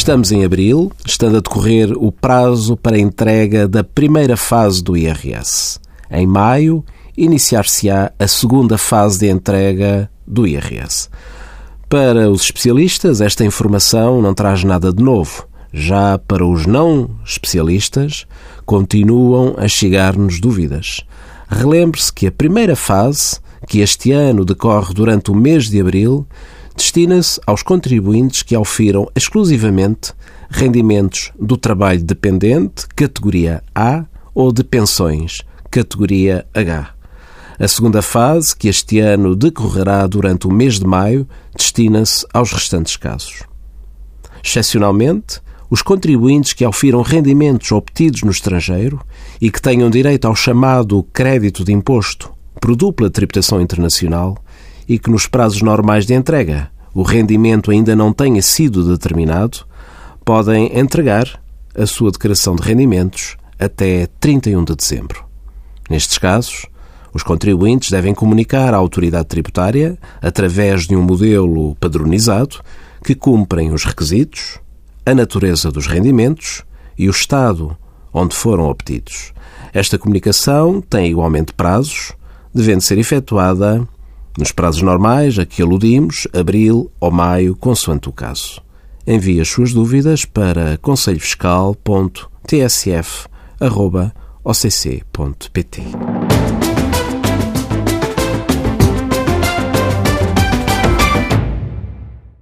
Estamos em abril, estando a decorrer o prazo para entrega da primeira fase do IRS. Em maio, iniciar-se-á a segunda fase de entrega do IRS. Para os especialistas, esta informação não traz nada de novo. Já para os não especialistas, continuam a chegar-nos dúvidas. Relembre-se que a primeira fase, que este ano decorre durante o mês de abril, destina-se aos contribuintes que ofiram exclusivamente rendimentos do trabalho dependente, categoria A, ou de pensões, categoria H. A segunda fase, que este ano decorrerá durante o mês de maio, destina-se aos restantes casos. Excepcionalmente, os contribuintes que ofiram rendimentos obtidos no estrangeiro e que tenham direito ao chamado crédito de imposto por dupla tributação internacional e que nos prazos normais de entrega o rendimento ainda não tenha sido determinado, podem entregar a sua declaração de rendimentos até 31 de dezembro. Nestes casos, os contribuintes devem comunicar à autoridade tributária, através de um modelo padronizado, que cumprem os requisitos, a natureza dos rendimentos e o estado onde foram obtidos. Esta comunicação tem igualmente prazos, devendo ser efetuada nos prazos normais a que aludimos, abril ou maio, consoante o caso. Envie as suas dúvidas para conselhofiscal.tsf.occ.pt.